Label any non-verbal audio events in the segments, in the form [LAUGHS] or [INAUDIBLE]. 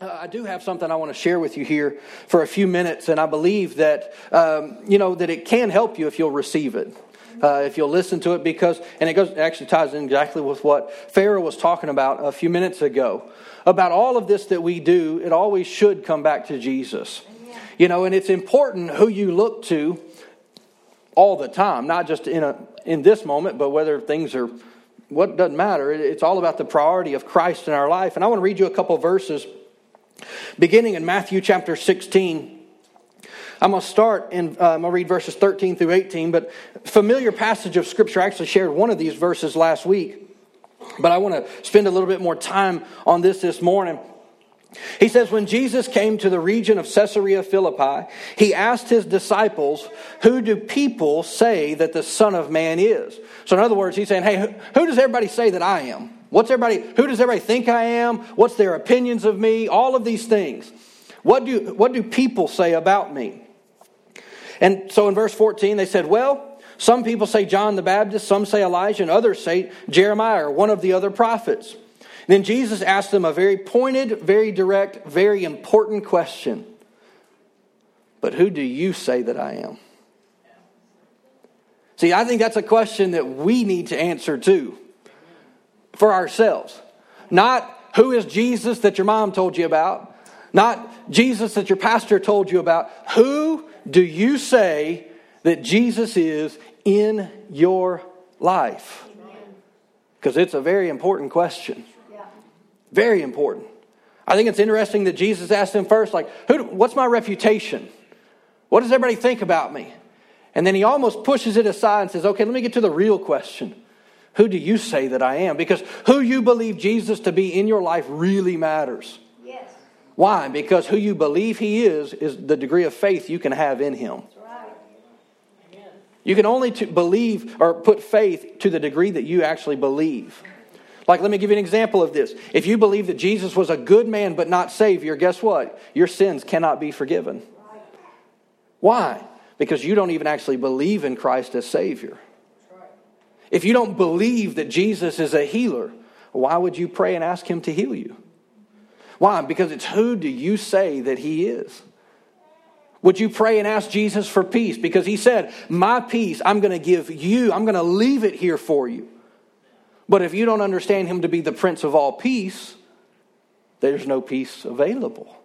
Uh, I do have something I want to share with you here for a few minutes, and I believe that um, you know that it can help you if you'll receive it, uh, if you'll listen to it, because and it goes it actually ties in exactly with what Farrell was talking about a few minutes ago about all of this that we do. It always should come back to Jesus, you know, and it's important who you look to all the time, not just in a in this moment, but whether things are what doesn't matter. It's all about the priority of Christ in our life, and I want to read you a couple verses Beginning in Matthew chapter 16, I'm going to start in, uh, I'm going to read verses 13 through 18, but familiar passage of Scripture. I actually shared one of these verses last week, but I want to spend a little bit more time on this this morning. He says, When Jesus came to the region of Caesarea Philippi, he asked his disciples, Who do people say that the Son of Man is? So, in other words, he's saying, Hey, who does everybody say that I am? What's everybody, who does everybody think I am? What's their opinions of me? All of these things. What do, what do people say about me? And so in verse 14, they said, Well, some people say John the Baptist, some say Elijah, and others say Jeremiah or one of the other prophets. And then Jesus asked them a very pointed, very direct, very important question. But who do you say that I am? See, I think that's a question that we need to answer too for ourselves. Not who is Jesus that your mom told you about, not Jesus that your pastor told you about. Who do you say that Jesus is in your life? Because it's a very important question. Very important. I think it's interesting that Jesus asked him first, like, Who, what's my reputation? What does everybody think about me? And then he almost pushes it aside and says, Okay, let me get to the real question. Who do you say that I am? Because who you believe Jesus to be in your life really matters. Yes. Why? Because who you believe he is is the degree of faith you can have in him. You can only believe or put faith to the degree that you actually believe. Like, let me give you an example of this. If you believe that Jesus was a good man but not Savior, guess what? Your sins cannot be forgiven. Why? Because you don't even actually believe in Christ as Savior. If you don't believe that Jesus is a healer, why would you pray and ask him to heal you? Why? Because it's who do you say that he is? Would you pray and ask Jesus for peace? Because he said, My peace I'm going to give you, I'm going to leave it here for you. But if you don't understand him to be the Prince of all peace, there's no peace available.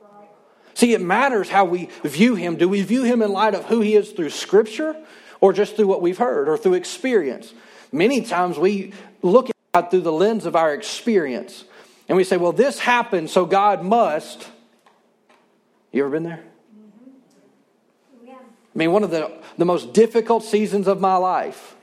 See, it matters how we view him. Do we view him in light of who he is through Scripture or just through what we've heard or through experience? Many times we look at God through the lens of our experience and we say, well, this happened, so God must. You ever been there? Yeah. I mean, one of the, the most difficult seasons of my life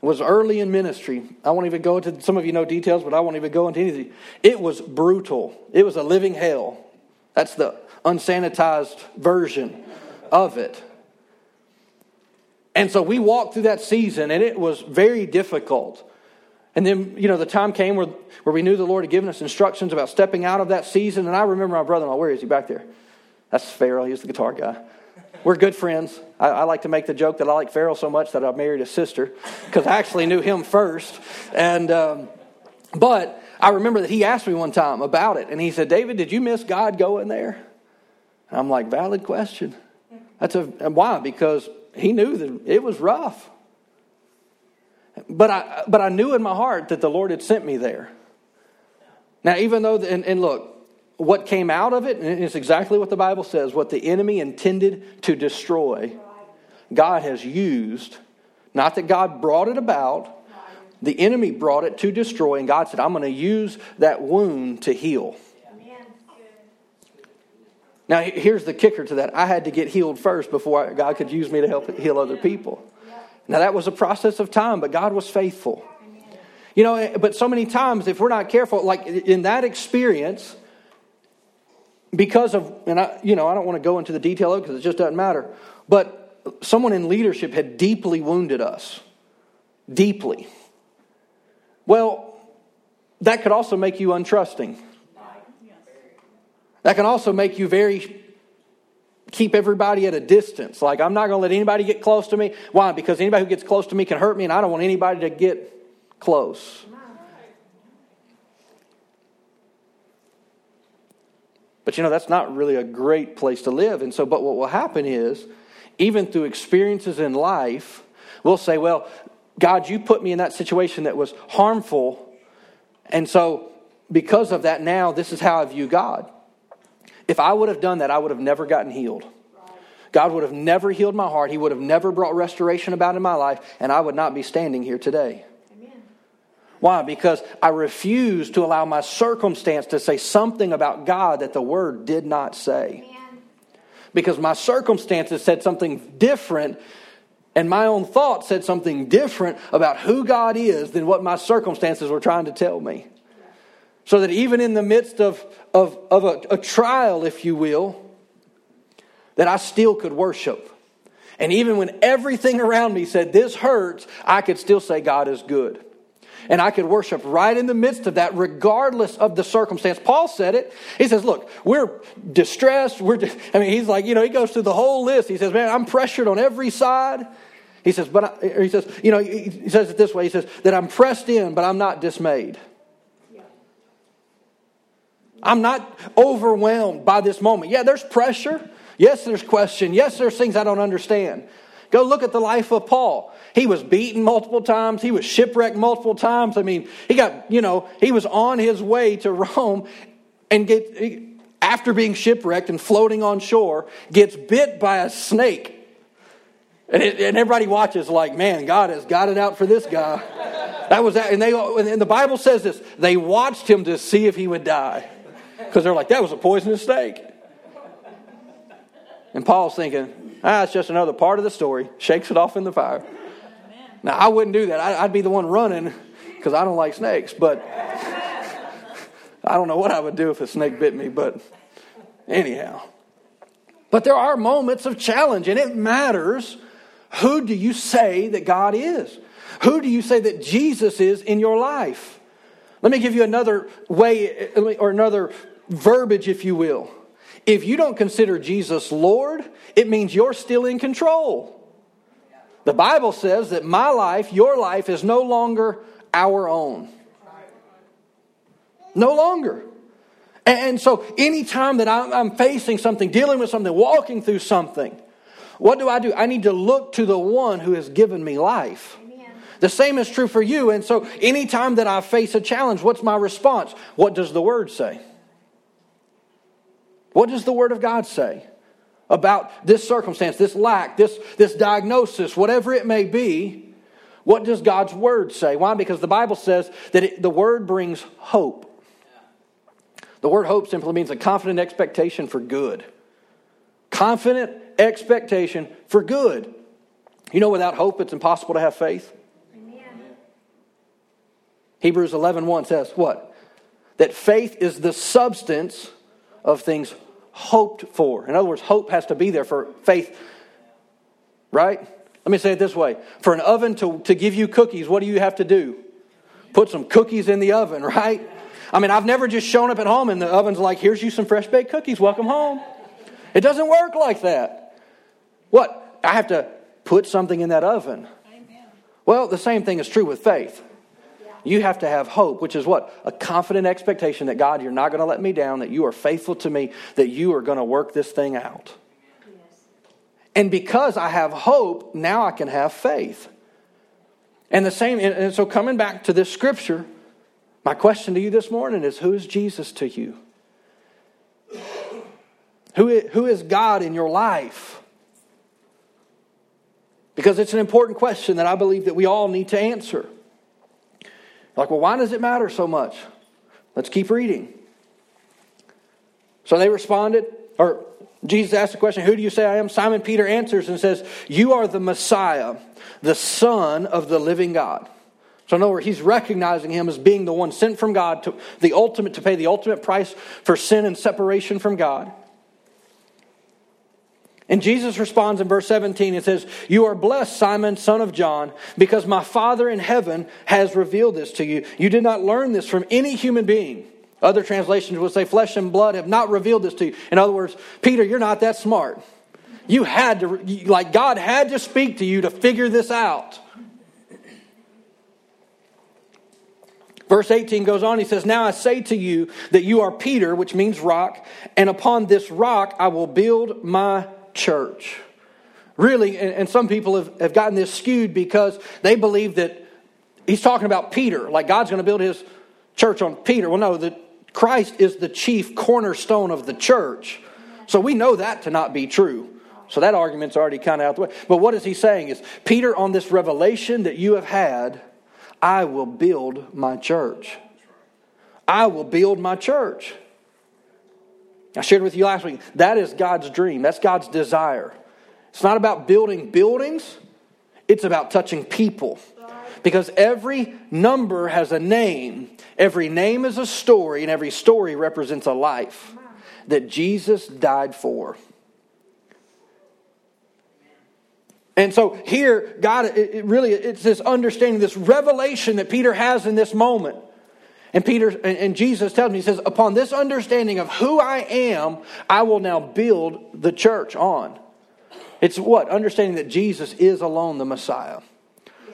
was early in ministry. I won't even go into, some of you know details, but I won't even go into anything. It was brutal. It was a living hell. That's the unsanitized version of it. And so we walked through that season, and it was very difficult. And then, you know, the time came where, where we knew the Lord had given us instructions about stepping out of that season. And I remember my brother in law, where is he back there? That's Farrell, he's the guitar guy. We're good friends. I, I, like to make the joke that I like Farrell so much that I married his sister because I actually knew him first. And, um, but I remember that he asked me one time about it. And he said, David, did you miss God going there? And I'm like, valid question. That's a, why? Because he knew that it was rough. But I, but I knew in my heart that the Lord had sent me there. Now, even though, and, and look, what came out of it is exactly what the Bible says what the enemy intended to destroy, God has used. Not that God brought it about, the enemy brought it to destroy, and God said, I'm going to use that wound to heal. Now, here's the kicker to that I had to get healed first before God could use me to help heal other people. Now, that was a process of time, but God was faithful. You know, eh, but so many times, if we're not careful, like in that experience, because of, and I, you know, I don't want to go into the detail of it because it just doesn't matter, but someone in leadership had deeply wounded us. Deeply. Well, that could also make you untrusting. That can also make you very keep everybody at a distance. Like, I'm not going to let anybody get close to me. Why? Because anybody who gets close to me can hurt me, and I don't want anybody to get close. But you know, that's not really a great place to live. And so, but what will happen is, even through experiences in life, we'll say, well, God, you put me in that situation that was harmful. And so, because of that, now this is how I view God. If I would have done that, I would have never gotten healed. God would have never healed my heart. He would have never brought restoration about in my life, and I would not be standing here today. Amen. Why? Because I refuse to allow my circumstance to say something about God that the Word did not say. Amen. Because my circumstances said something different, and my own thoughts said something different about who God is than what my circumstances were trying to tell me. So that even in the midst of, of, of a, a trial, if you will, that I still could worship. And even when everything around me said, This hurts, I could still say, God is good. And I could worship right in the midst of that, regardless of the circumstance. Paul said it. He says, Look, we're distressed. We're, di-. I mean, he's like, you know, he goes through the whole list. He says, Man, I'm pressured on every side. He says, but I, he says, you know, he says it this way. He says that I'm pressed in, but I'm not dismayed. I'm not overwhelmed by this moment. Yeah, there's pressure. Yes, there's question. Yes, there's things I don't understand. Go look at the life of Paul. He was beaten multiple times. He was shipwrecked multiple times. I mean, he got, you know, he was on his way to Rome and get after being shipwrecked and floating on shore, gets bit by a snake. And, it, and everybody watches like, man, God has got it out for this guy. That was that. And they and the Bible says this. They watched him to see if he would die. Because they're like, that was a poisonous snake. And Paul's thinking, ah, it's just another part of the story. Shakes it off in the fire. Now, I wouldn't do that. I'd be the one running because I don't like snakes. But I don't know what I would do if a snake bit me. But anyhow. But there are moments of challenge, and it matters who do you say that God is? Who do you say that Jesus is in your life? Let me give you another way or another verbiage, if you will. If you don't consider Jesus Lord, it means you're still in control. The Bible says that my life, your life, is no longer our own. No longer. And so, anytime that I'm facing something, dealing with something, walking through something, what do I do? I need to look to the one who has given me life. The same is true for you. And so, anytime that I face a challenge, what's my response? What does the word say? What does the Word of God say about this circumstance, this lack, this, this diagnosis, whatever it may be? What does God's Word say? Why? Because the Bible says that it, the Word brings hope. The word hope simply means a confident expectation for good. Confident expectation for good. You know, without hope, it's impossible to have faith. Amen. Hebrews 11 1 says what? That faith is the substance of things hoped for. In other words, hope has to be there for faith, right? Let me say it this way for an oven to, to give you cookies, what do you have to do? Put some cookies in the oven, [LAUGHS] right? I mean, I've never just shown up at home and the oven's like, here's you some fresh baked cookies, welcome home. It doesn't work like that. What? I have to put something in that oven. Well, the same thing is true with faith. You have to have hope, which is what? A confident expectation that God, you're not going to let me down, that you are faithful to me, that you are going to work this thing out. Yes. And because I have hope, now I can have faith. And the same, and so coming back to this scripture, my question to you this morning is who is Jesus to you? Who is, who is God in your life? Because it's an important question that I believe that we all need to answer. Like, well, why does it matter so much? Let's keep reading. So they responded, or Jesus asked the question, Who do you say I am? Simon Peter answers and says, You are the Messiah, the Son of the living God. So, in other words, he's recognizing him as being the one sent from God to the ultimate to pay the ultimate price for sin and separation from God. And Jesus responds in verse 17 and says, You are blessed, Simon, son of John, because my Father in heaven has revealed this to you. You did not learn this from any human being. Other translations would say, Flesh and blood have not revealed this to you. In other words, Peter, you're not that smart. You had to, like, God had to speak to you to figure this out. Verse 18 goes on, he says, Now I say to you that you are Peter, which means rock, and upon this rock I will build my church. Really, and, some people have, have gotten this skewed because they believe that he's talking about Peter, like God's going to build his church on Peter. Well, no, that Christ is the chief cornerstone of the church. So we know that to not be true. So that argument's already kind of out the way. But what is he saying is, Peter, on this revelation that you have had, I will build my church. I will build my church. I shared with you last week, that is God's dream. That's God's desire. It's not about building buildings, it's about touching people. Because every number has a name, every name is a story, and every story represents a life that Jesus died for. And so here, God, it really, it's this understanding, this revelation that Peter has in this moment. And Peter and Jesus tells me, he says, upon this understanding of who I am, I will now build the church on. It's what? Understanding that Jesus is alone the Messiah.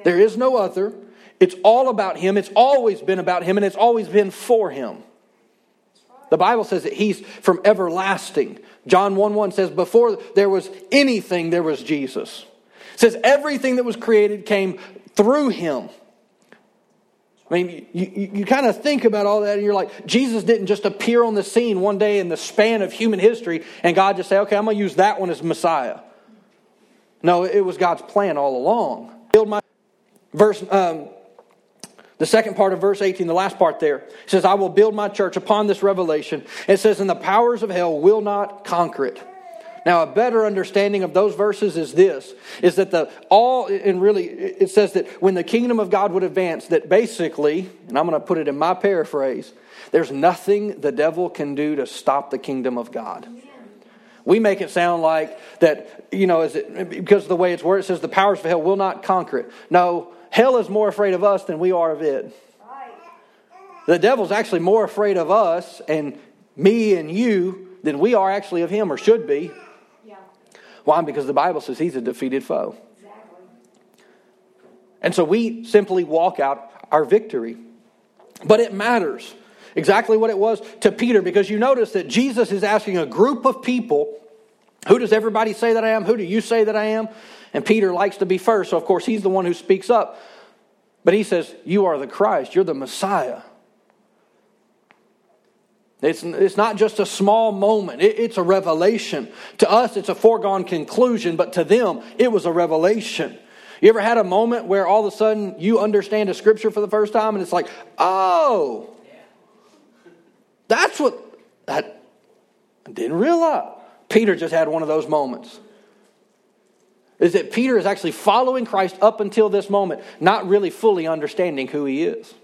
There is no other. It's all about him. It's always been about him, and it's always been for him. The Bible says that he's from everlasting. John 1 1 says, Before there was anything, there was Jesus. It says everything that was created came through him. I mean, you, you, you kind of think about all that and you're like, Jesus didn't just appear on the scene one day in the span of human history and God just say, okay, I'm going to use that one as Messiah. No, it was God's plan all along. Build my verse, um, the second part of verse 18, the last part there, says, I will build my church upon this revelation. It says, and the powers of hell will not conquer it. Now, a better understanding of those verses is this is that the all, and really, it says that when the kingdom of God would advance, that basically, and I'm going to put it in my paraphrase, there's nothing the devil can do to stop the kingdom of God. We make it sound like that, you know, is it, because of the way it's worded, it says the powers of hell will not conquer it. No, hell is more afraid of us than we are of it. The devil's actually more afraid of us and me and you than we are actually of him, or should be. Why? Because the Bible says he's a defeated foe. And so we simply walk out our victory. But it matters exactly what it was to Peter because you notice that Jesus is asking a group of people, Who does everybody say that I am? Who do you say that I am? And Peter likes to be first, so of course he's the one who speaks up. But he says, You are the Christ, you're the Messiah. It's, it's not just a small moment, it, it's a revelation. To us, it's a foregone conclusion, but to them, it was a revelation. You ever had a moment where all of a sudden you understand a scripture for the first time and it's like, oh, that's what I didn't realize. Peter just had one of those moments. Is that Peter is actually following Christ up until this moment, not really fully understanding who he is.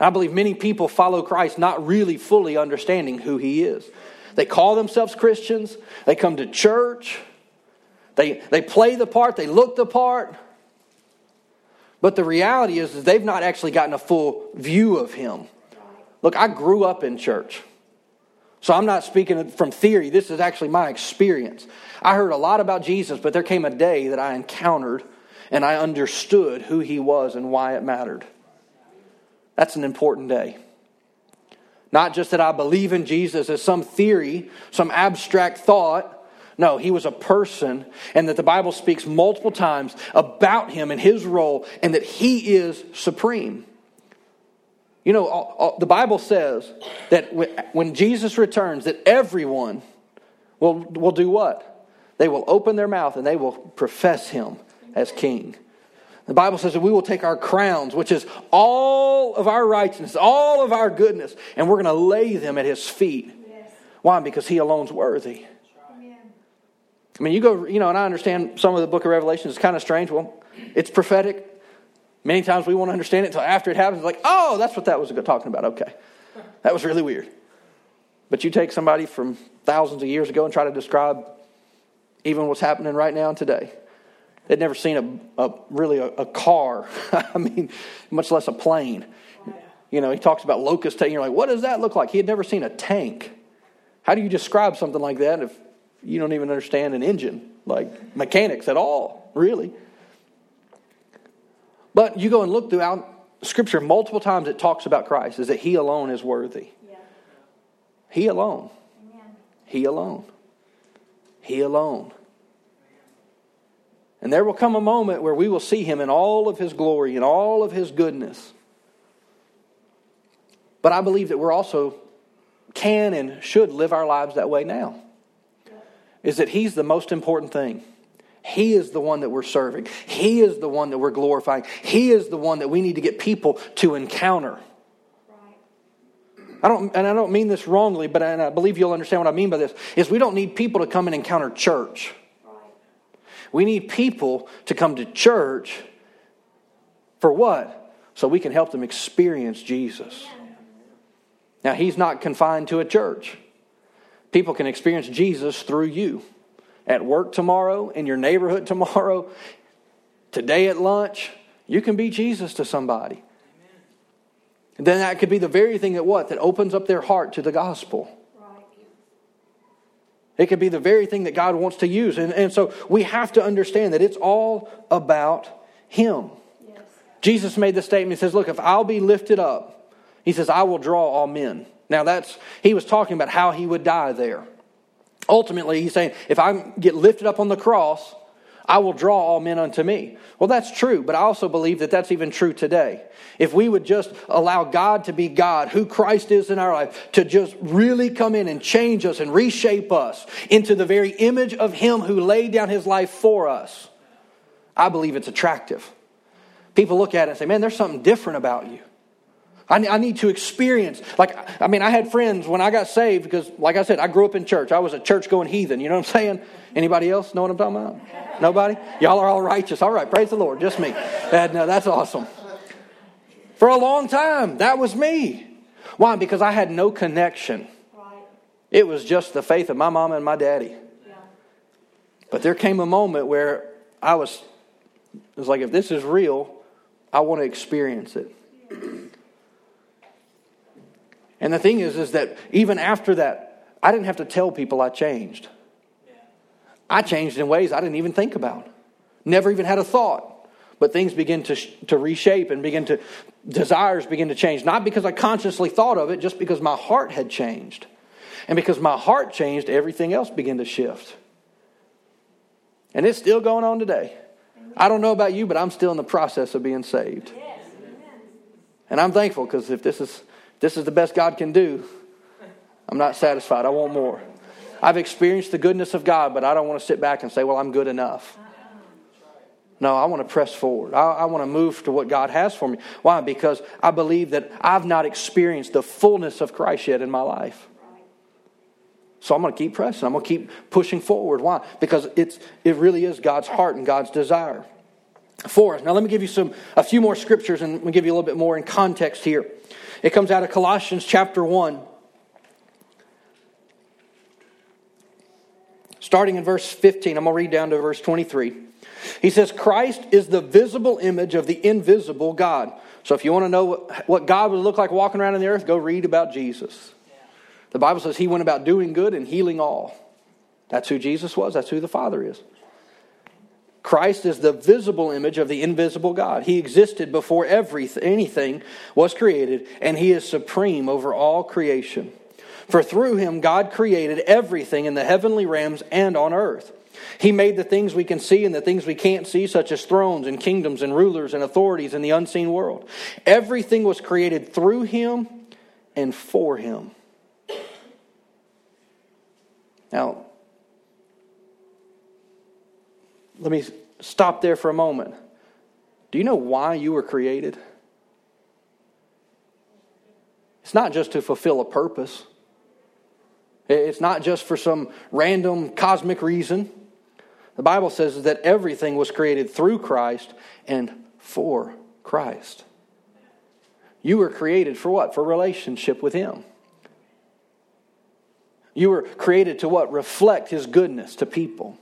I believe many people follow Christ not really fully understanding who he is. They call themselves Christians, they come to church, they, they play the part, they look the part. But the reality is, is they've not actually gotten a full view of him. Look, I grew up in church. So I'm not speaking from theory. This is actually my experience. I heard a lot about Jesus, but there came a day that I encountered and I understood who he was and why it mattered. That's an important day. Not just that I believe in Jesus as some theory, some abstract thought. No, he was a person, and that the Bible speaks multiple times about him and his role, and that he is supreme. You know, all, all, the Bible says that when Jesus returns, that everyone will, will do what? They will open their mouth and they will profess him as king. The Bible says that we will take our crowns, which is all of our righteousness, all of our goodness, and we're going to lay them at his feet. Yes. Why? Because he alone's worthy. Amen. I mean, you go, you know, and I understand some of the book of Revelation is kind of strange. Well, it's prophetic. Many times we won't understand it until after it happens. Like, oh, that's what that was talking about. Okay. That was really weird. But you take somebody from thousands of years ago and try to describe even what's happening right now and today. They'd never seen a, a really a, a car. [LAUGHS] I mean, much less a plane. You know, he talks about locust tank. You're like, what does that look like? He had never seen a tank. How do you describe something like that if you don't even understand an engine, like mechanics at all, really? But you go and look throughout scripture multiple times it talks about Christ is that he alone is worthy. Yeah. He alone. Amen. He alone. He alone. And there will come a moment where we will see him in all of his glory and all of his goodness. But I believe that we're also can and should live our lives that way now. Is that he's the most important thing. He is the one that we're serving. He is the one that we're glorifying. He is the one that we need to get people to encounter. I don't, and I don't mean this wrongly, but I, I believe you'll understand what I mean by this. Is we don't need people to come and encounter church. We need people to come to church for what? So we can help them experience Jesus. Now, He's not confined to a church. People can experience Jesus through you. At work tomorrow, in your neighborhood [LAUGHS] tomorrow, today at lunch, you can be Jesus to somebody. And then that could be the very thing that what? That opens up their heart to the gospel. It could be the very thing that God wants to use. And, and so we have to understand that it's all about Him. Yes. Jesus made the statement He says, Look, if I'll be lifted up, He says, I will draw all men. Now, that's, He was talking about how He would die there. Ultimately, He's saying, if I get lifted up on the cross, I will draw all men unto me. Well, that's true, but I also believe that that's even true today. If we would just allow God to be God, who Christ is in our life, to just really come in and change us and reshape us into the very image of Him who laid down His life for us, I believe it's attractive. People look at it and say, man, there's something different about you. I, need to experience. Like, I mean, I had friends when I got saved because, like I said, I grew up in church. I was a church going heathen. You know what I'm saying? Anybody else know what I'm talking about? Nobody? Y'all are all righteous. All right, praise the Lord. Just me. And, uh, that's awesome. For a long time, that was me. Why? Because I had no connection. It was just the faith of my mom and my daddy. But there came a moment where I was, it was like, if this is real, I want to experience it. And the thing is, is that even after that, I didn't have to tell people I changed. I changed in ways I didn't even think about. Never even had a thought. But things begin to, to reshape and begin to, desires begin to change. Not because I consciously thought of it, just because my heart had changed. And because my heart changed, everything else began to shift. And it's still going on today. I don't know about you, but I'm still in the process of being saved. And I'm thankful because if this is this is the best God can do, I'm not satisfied. I want more. I've experienced the goodness of God, but I don't want to sit back and say, well, I'm good enough. No, I want to press forward. I, I, want to move to what God has for me. Why? Because I believe that I've not experienced the fullness of Christ yet in my life. So I'm going to keep pressing. I'm going to keep pushing forward. Why? Because it's, it really is God's heart and God's desire for us. Now, let me give you some, a few more scriptures and we'll give you a little bit more in context here. It comes out of Colossians chapter 1. Starting in verse 15, I'm going to read down to verse 23. He says, Christ is the visible image of the invisible God. So if you want to know what God would look like walking around in the earth, go read about Jesus. The Bible says he went about doing good and healing all. That's who Jesus was, that's who the Father is. Christ is the visible image of the invisible God. He existed before everything, anything was created, and he is supreme over all creation. For through him, God created everything in the heavenly realms and on earth. He made the things we can see and the things we can't see, such as thrones and kingdoms and rulers and authorities in the unseen world. Everything was created through him and for him. Now, let me stop there for a moment. Do you know why you were created? It's not just to fulfill a purpose. It's not just for some random cosmic reason. The Bible says that everything was created through Christ and for Christ. You were created for what? For relationship with Him. You were created to what? Reflect His goodness to people.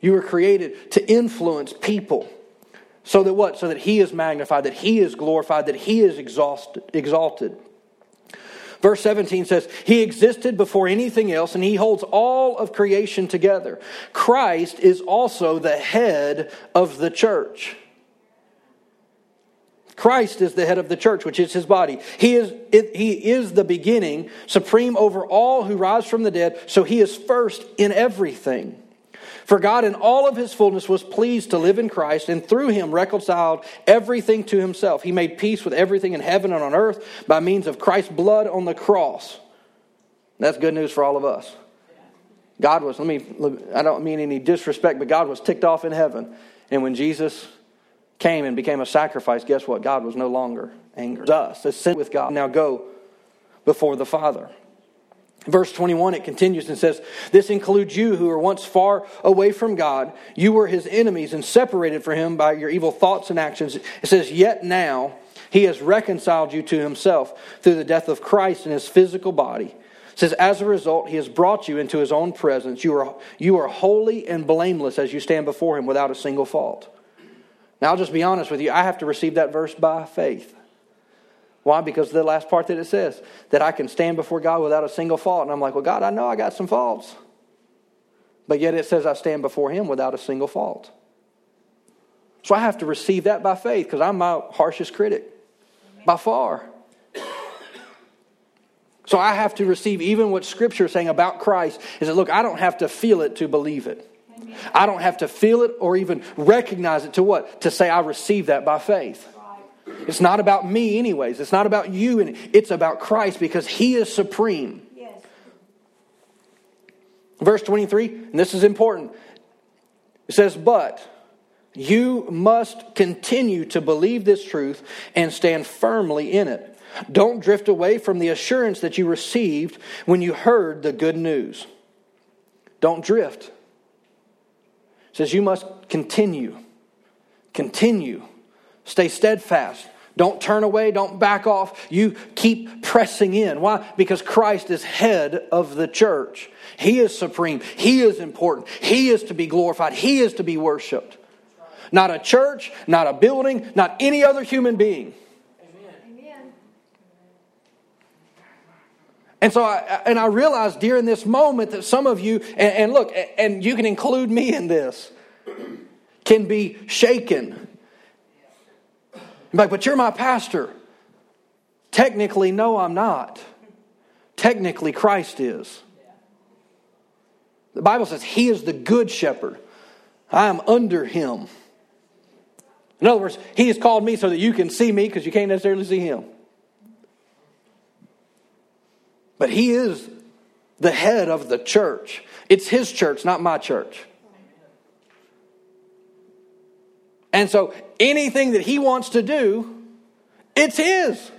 You were created to influence people. So that what? So that He is magnified, that He is glorified, that He is exalted. Verse 17 says, He existed before anything else, and He holds all of creation together. Christ is also the head of the church. Christ is the head of the church, which is his body. He is, it, he is the beginning, supreme over all who rise from the dead, so he is first in everything. For God, in all of his fullness, was pleased to live in Christ, and through him reconciled everything to himself. He made peace with everything in heaven and on earth by means of Christ's blood on the cross. That's good news for all of us. God was, let me, I don't mean any disrespect, but God was ticked off in heaven. And when Jesus came and became a sacrifice, guess what? God was no longer angry. Us, it's sent with God. Now go before the Father. Verse 21, it continues and says, This includes you who were once far away from God. You were his enemies and separated from him by your evil thoughts and actions. It says, Yet now he has reconciled you to himself through the death of Christ in his physical body. It says, As a result, he has brought you into his own presence. You are, you are holy and blameless as you stand before him without a single fault. Now, I'll just be honest with you. I have to receive that verse by faith. Why? Because the last part that it says, that I can stand before God without a single fault. And I'm like, well, God, I know I got some faults. But yet it says I stand before Him without a single fault. So I have to receive that by faith because I'm my harshest critic by far. So I have to receive even what Scripture is saying about Christ is that, look, I don't have to feel it to believe it. I don't have to feel it or even recognize it to what? To say I receive that by faith. It's not about me, anyways. It's not about you. And it's about Christ because He is supreme. Yes. Verse 23, and this is important. It says, But you must continue to believe this truth and stand firmly in it. Don't drift away from the assurance that you received when you heard the good news. Don't drift. It says you must continue. Continue Stay steadfast. Don't turn away. Don't back off. You keep pressing in. Why? Because Christ is head of the church. He is supreme. He is important. He is to be glorified. He is to be worshiped. Not a church, not a building, not any other human being. Amen. And so, I, and I realized during this moment that some of you, and, and look, and you can include me in this, can be shaken like, but you're my pastor. Technically, no, I'm not. Technically, Christ is. The Bible says he is the good shepherd. I am under him. In other words, he has called me so that you can see me because you can't necessarily see him. But he is the head of the church. It's his church, not my church. And so anything that he wants to do, it's his.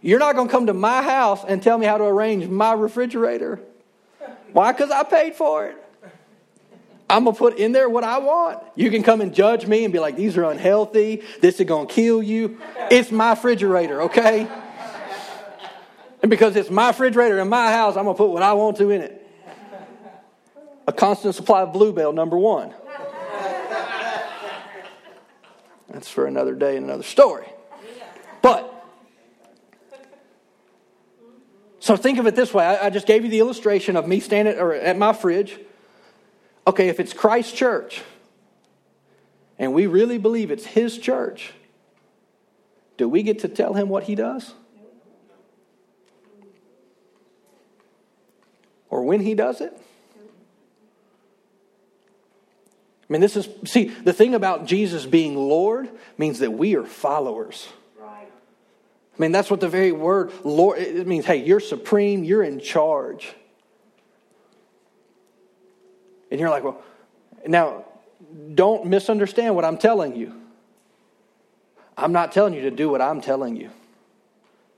You're not going to come to my house and tell me how to arrange my refrigerator. Why? Because I paid for it. I'm going to put in there what I want. You can come and judge me and be like, these are unhealthy. This is going to kill you. It's my refrigerator, okay? And because it's my refrigerator in my house, I'm going to put what I want to in it. A constant supply of Bluebell, number one. That's for another day and another story. But, so think of it this way. I, I just gave you the illustration of me standing or at my fridge. Okay, if it's Christ's church, and we really believe it's his church, do we get to tell him what he does? Or when he does it? I mean, this is, see, the thing about Jesus being Lord means that we are followers. Right. I mean, that's what the very word Lord, it means, hey, you're supreme, you're in charge. And you're like, well, now, don't misunderstand what I'm telling you. I'm not telling you to do what I'm telling you.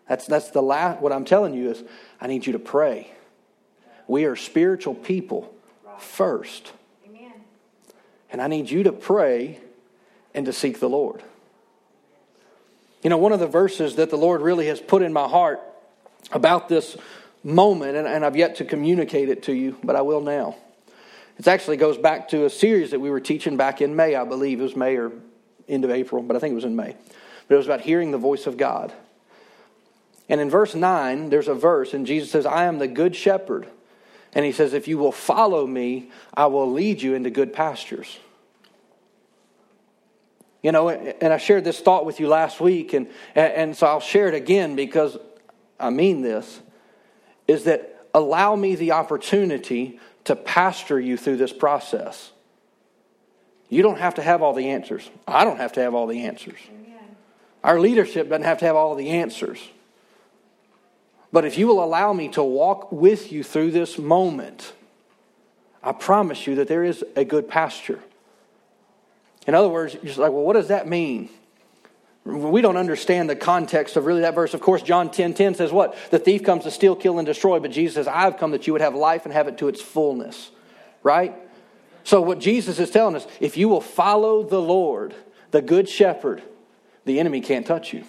That's, that's the last, what I'm telling you is I need you to pray. We are spiritual people first. And I need you to pray and to seek the Lord. You know, one of the verses that the Lord really has put in my heart about this moment, and, and I've yet to communicate it to you, but I will now. It actually goes back to a series that we were teaching back in May, I believe. It was May or end of April, but I think it was in May. But it was about hearing the voice of God. And in verse 9, there's a verse, and Jesus says, I am the good shepherd. And he says, If you will follow me, I will lead you into good pastures. You know, and I shared this thought with you last week, and, and so I'll share it again because I mean this is that allow me the opportunity to pastor you through this process. You don't have to have all the answers. I don't have to have all the answers. Our leadership doesn't have to have all the answers. But if you will allow me to walk with you through this moment, I promise you that there is a good pasture. In other words, you're like, well, what does that mean? We don't understand the context of really that verse. Of course, John 10 10 says what? The thief comes to steal, kill, and destroy, but Jesus says, I've come that you would have life and have it to its fullness. Right? So, what Jesus is telling us, if you will follow the Lord, the good shepherd, the enemy can't touch you.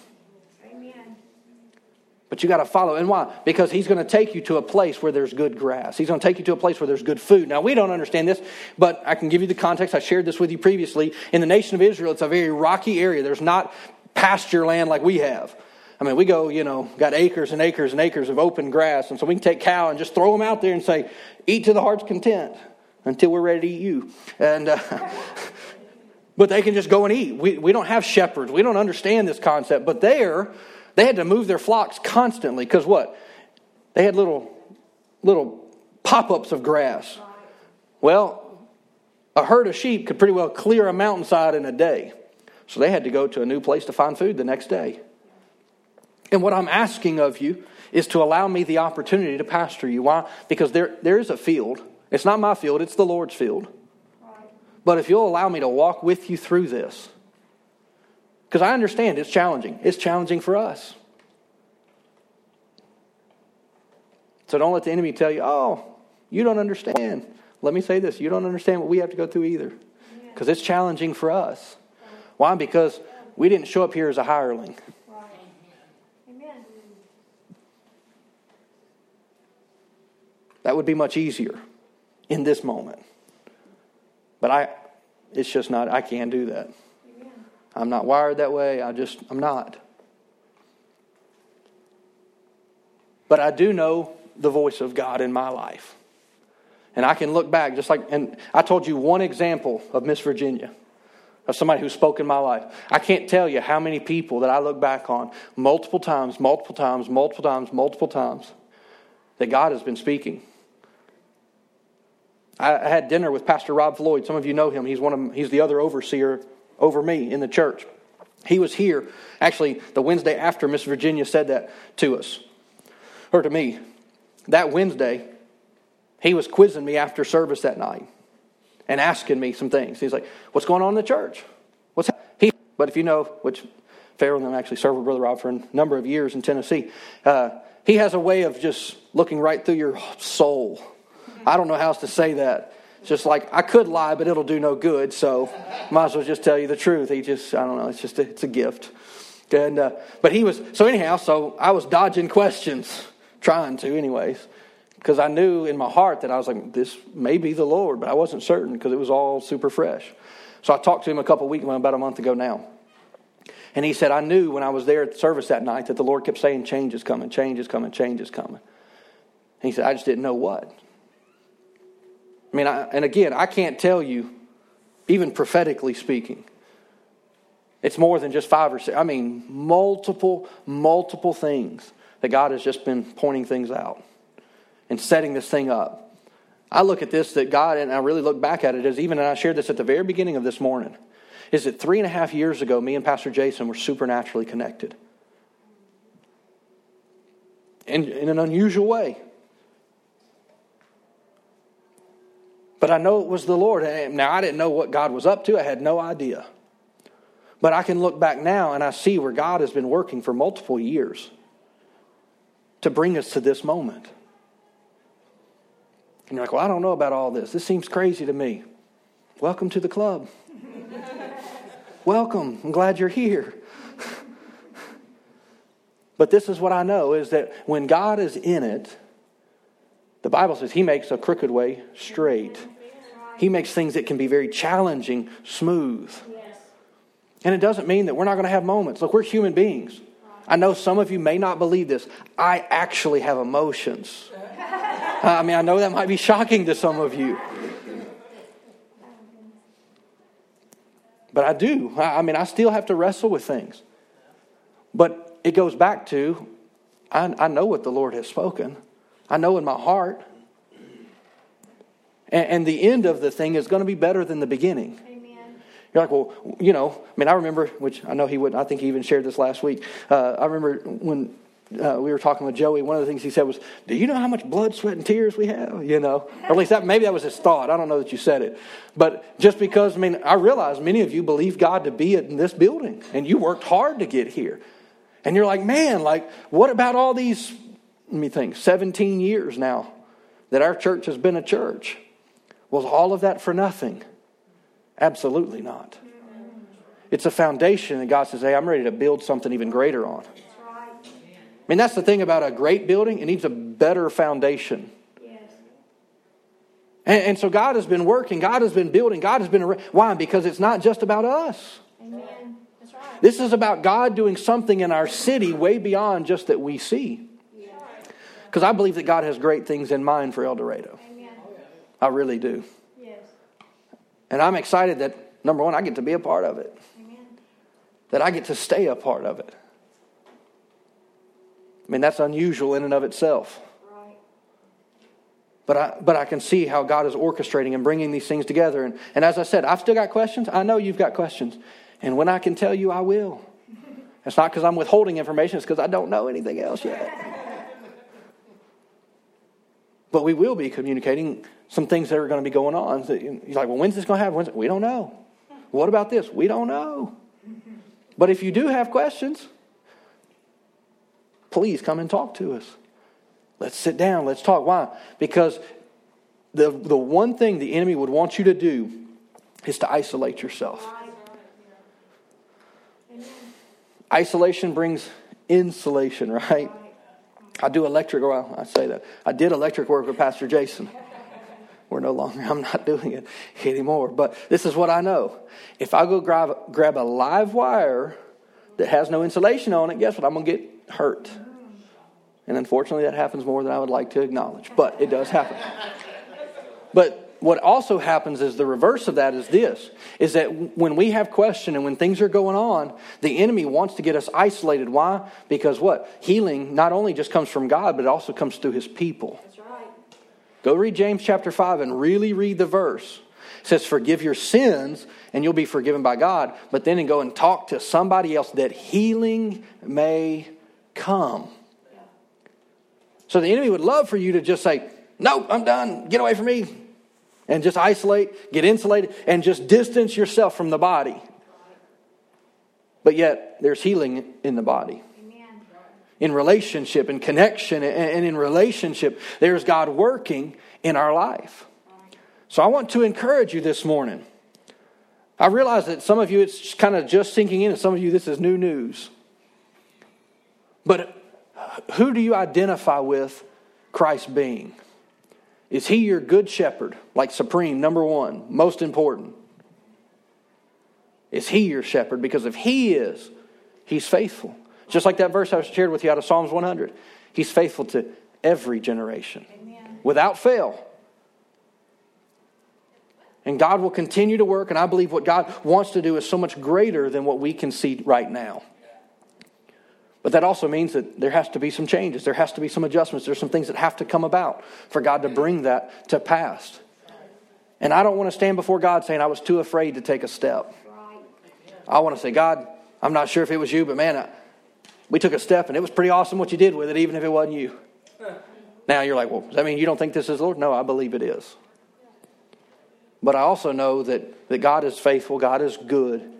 But you got to follow. And why? Because he's going to take you to a place where there's good grass. He's going to take you to a place where there's good food. Now, we don't understand this, but I can give you the context. I shared this with you previously. In the nation of Israel, it's a very rocky area. There's not pasture land like we have. I mean, we go, you know, got acres and acres and acres of open grass. And so we can take cow and just throw them out there and say, eat to the heart's content until we're ready to eat you. And, uh, [LAUGHS] but they can just go and eat. We, we don't have shepherds. We don't understand this concept. But there, they had to move their flocks constantly because what? They had little, little pop ups of grass. Well, a herd of sheep could pretty well clear a mountainside in a day. So they had to go to a new place to find food the next day. And what I'm asking of you is to allow me the opportunity to pastor you. Why? Because there, there is a field. It's not my field, it's the Lord's field. But if you'll allow me to walk with you through this, because I understand it's challenging. It's challenging for us. So don't let the enemy tell you, oh, you don't understand. Let me say this you don't understand what we have to go through either. Because it's challenging for us. Why? Because we didn't show up here as a hireling. That would be much easier in this moment. But I it's just not I can't do that. I'm not wired that way. I just, I'm not. But I do know the voice of God in my life. And I can look back, just like, and I told you one example of Miss Virginia, of somebody who spoke in my life. I can't tell you how many people that I look back on multiple times, multiple times, multiple times, multiple times, that God has been speaking. I had dinner with Pastor Rob Floyd. Some of you know him. He's one of he's the other overseer over me in the church. He was here actually the Wednesday after Miss Virginia said that to us, or to me. That Wednesday, he was quizzing me after service that night and asking me some things. He's like, What's going on in the church? What's he? But if you know, which Farrell and I actually served with Brother Rob for a number of years in Tennessee, uh, he has a way of just looking right through your soul. I don't know how else to say that just like I could lie, but it'll do no good. So might as well just tell you the truth. He just I don't know. It's just a, it's a gift. And uh, but he was so anyhow. So I was dodging questions, trying to anyways, because I knew in my heart that I was like this may be the Lord, but I wasn't certain because it was all super fresh. So I talked to him a couple weeks about a month ago now. And he said, I knew when I was there at the service that night that the Lord kept saying, change is coming, change is coming, change is coming. And he said, I just didn't know what. I mean, I, and again, I can't tell you, even prophetically speaking, it's more than just five or six. I mean, multiple, multiple things that God has just been pointing things out and setting this thing up. I look at this that God, and I really look back at it as even, and I shared this at the very beginning of this morning, is that three and a half years ago, me and Pastor Jason were supernaturally connected. In, in an unusual way. But I know it was the Lord. Now, I didn't know what God was up to, I had no idea. But I can look back now and I see where God has been working for multiple years to bring us to this moment. And you're like, well, I don't know about all this. This seems crazy to me. Welcome to the club. [LAUGHS] Welcome. I'm glad you're here. [LAUGHS] but this is what I know is that when God is in it, the Bible says he makes a crooked way straight. He makes things that can be very challenging smooth. And it doesn't mean that we're not going to have moments. Look, we're human beings. I know some of you may not believe this. I actually have emotions. Uh, I mean, I know that might be shocking to some of you. but I do. I, I mean, I still have to wrestle with things. But it goes back to I, I know what the Lord has spoken, I know in my heart. And, and the end of the thing is going to be better than the beginning. You're like, well, you know, I mean, I remember, which I know he wouldn't, I think he even shared this last week. Uh, I remember when uh, we were talking with Joey, one of the things he said was, Do you know how much blood, sweat, and tears we have? You know, or at least that maybe that was his thought. I don't know that you said it. But just because, I mean, I realize many of you believe God to be in this building and you worked hard to get here. And you're like, man, like, what about all these, let me think, 17 years now that our church has been a church? Was all of that for nothing? Absolutely not. It's a foundation that God says, hey, I'm ready to build something even greater on. I mean, that's the thing about a great building, it needs a better foundation. And, and, so God has been working, God has been building, God has been. Why? Because it's not just about us. Amen. That's right. This is about God doing something in our city way beyond just that we see. Because I believe that God has great things in mind for El Dorado. Amen. I really do. Yes. And I'm excited that, number one, I get to be a part of it, Amen. that I get to stay a part of it. I mean, that's unusual in and of itself. But I, but I can see how God is orchestrating and bringing these things together. And, and as I said, I've still got questions. I know you've got questions. And when I can tell you, I will. [LAUGHS] It's not because I'm withholding information, it's because I don't know anything else yet. [LAUGHS] But we will be communicating some things that are going to be going on. You're like, well, when's this going to happen? We don't know. What about this? We don't know. But if you do have questions, please come and talk to us. Let's sit down. Let's talk. Why? Because the, the one thing the enemy would want you to do is to isolate yourself. Isolation brings insulation, right? I do electric, well, I say that. I did electric work with Pastor Jason. We're no longer, I'm not doing it anymore. But this is what I know. If I go grab, grab a live wire that has no insulation on it, guess what? I'm going to get hurt. And unfortunately, that happens more than I would like to acknowledge, but it does happen. But what also happens is the reverse of that is this is that when we have question and when things are going on the enemy wants to get us isolated. Why? Because what? Healing not only just comes from god but it also comes through his people. That's right. go read james chapter 5 and really read the verse. It says forgive your sins and you'll be forgiven by god. But then and go and talk to somebody else that healing may come. So the enemy would love for you to just say, Nope, I'm done. Get away from me. And just isolate, get insulated, and just distance yourself from the body. But yet, there's healing in the body. In relationship, in connection, and in relationship, there's God working in our life. So I want to encourage you this morning. I realize that some of you it's kind of just sinking in, and some of you this is new news. But who do you identify with Christ being? Is he your good shepherd, like supreme, number one, most important? Is he your shepherd? Because if he is, he's faithful. Just like that verse I shared with you out of Psalms 100. He's faithful to every generation Amen. without fail. And God will continue to work, and I believe what God wants to do is so much greater than what we can see right now. But that also means that there has to be some changes. There has to be some adjustments. There's some things that have to come about for God to bring that to pass. And I don't want to stand before God saying I was too afraid to take a step. I want to say, God, I'm not sure if it was you, but man, I, we took a step and it was pretty awesome what you did with it, even if it wasn't you. Now you're like, well, does that mean you don't think this is Lord? No, I believe it is. But I also know that, that God is faithful, God is good,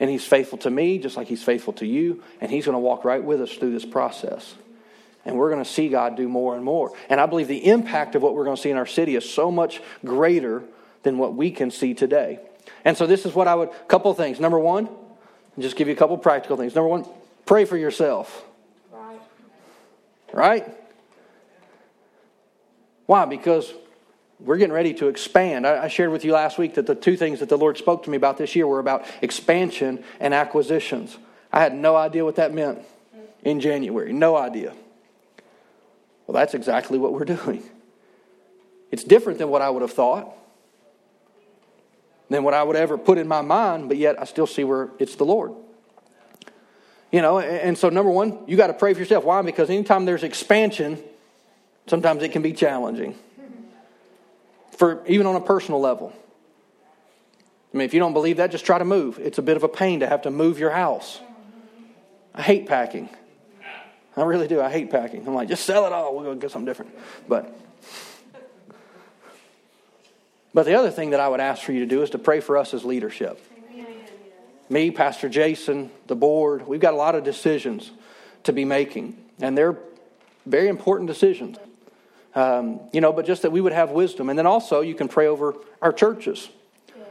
and He's faithful to me, just like He's faithful to you. And He's going to walk right with us through this process. And we're going to see God do more and more. And I believe the impact of what we're going to see in our city is so much greater than what we can see today. And so, this is what I would, a couple of things. Number one, just give you a couple practical things. Number one, pray for yourself. Right? Right? Why? Because we're getting ready to expand. I, shared with you last week that the two things that the Lord spoke to me about this year were about expansion and acquisitions. I had no idea what that meant in January. No idea. Well, that's exactly what we're [LAUGHS] doing. It's different than what I would have thought. than what I would ever put in my mind, but yet I still see where it's the Lord. You know, and so number one, you got to pray for yourself. Why? Because anytime there's expansion, sometimes it can be challenging. For even on a personal level. I mean, if you don't believe that, just try to move. It's a bit of a pain to have to move your house. I hate packing. I really do. I hate packing. I'm like, just sell it all. We'll go get something different. But but the other thing that I would ask for you to do is to pray for us as leadership. Me, Pastor Jason, the board, we've got a lot of decisions to be making, and they're very important decisions. Um, you know, but just that we would have wisdom. And then also, you can pray over our churches. Yes.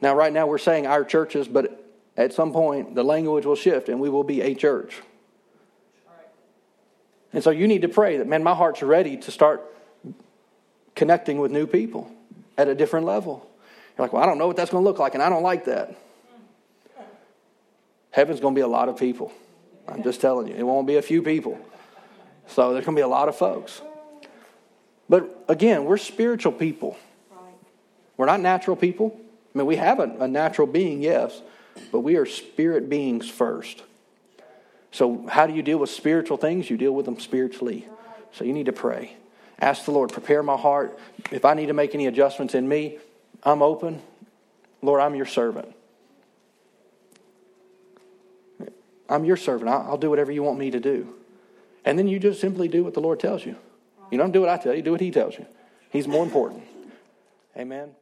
Now, right now, we're saying our churches, but at some point, the language will shift and we will be a church. And so you need to pray that, man, my heart's ready to start connecting with new people at a different level. You're like, well, I don't know what that's going to look like, and I don't like that. Heaven's going to be a lot of people. I'm just telling you, it won't be a few people. So there's going to be a lot of folks. But again, we're spiritual people. We're not natural people. I mean, we have a, a natural being, yes, but we are spirit beings first. So, how do you deal with spiritual things? You deal with them spiritually. So, you need to pray. Ask the Lord, prepare my heart. If I need to make any adjustments in me, I'm open. Lord, I'm your servant. I'm your servant. I'll do whatever you want me to do. And then you just simply do what the Lord tells you. You don't do what I tell you, do what He tells you. He's more important. Amen.